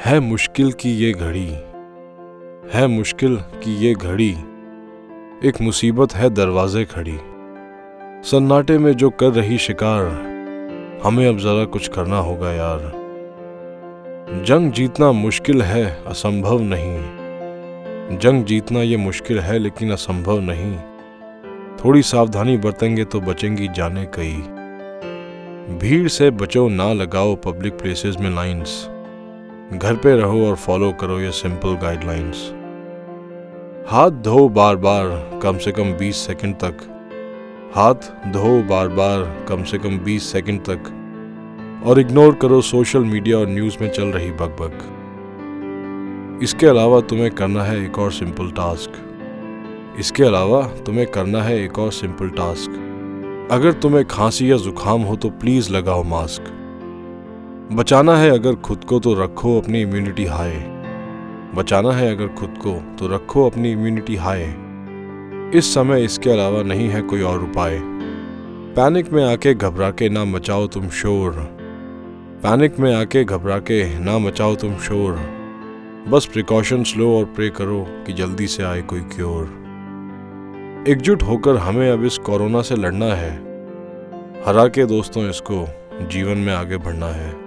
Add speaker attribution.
Speaker 1: है मुश्किल की ये घड़ी, है मुश्किल की ये घड़ी, एक मुसीबत है दरवाजे खड़ी। सन्नाटे में जो कर रही शिकार, हमें अब जरा कुछ करना होगा यार। जंग जीतना मुश्किल है, असंभव नहीं। जंग जीतना ये मुश्किल है, लेकिन असंभव नहीं। थोड़ी सावधानी बरतेंगे तो बचेंगी जाने कई। भीड़ से बचो, ना लगाओ पब्लिक प्लेसेस में लाइंस घर पे रहो और फॉलो करो ये सिंपल गाइडलाइंस हाथ धो बार बार कम से कम 20 सेकंड तक. हाथ धो बार बार कम से कम 20 सेकंड तक. और इग्नोर करो सोशल मीडिया और न्यूज़ में चल रही बकबक. इसके अलावा तुम्हें करना है एक और सिंपल टास्क इसके अलावा तुम्हें करना है एक और सिंपल टास्क अगर तुम्हें खांसी या जुकाम हो तो प्लीज़ लगाओ मास्क बचाना है अगर खुद को तो रखो अपनी इम्यूनिटी हाई बचाना है अगर खुद को तो रखो अपनी इम्यूनिटी हाई इस समय इसके अलावा नहीं है कोई और उपाय। पैनिक में आके घबरा के ना मचाओ तुम शोर। पैनिक में आके घबरा के ना मचाओ तुम शोर। बस प्रिकॉशंस लो और प्रे करो कि जल्दी से आए कोई क्योर एकजुट होकर हमें अब इस कोरोना से लड़ना है। हरा के दोस्तों, इसको जीवन में आगे बढ़ना है।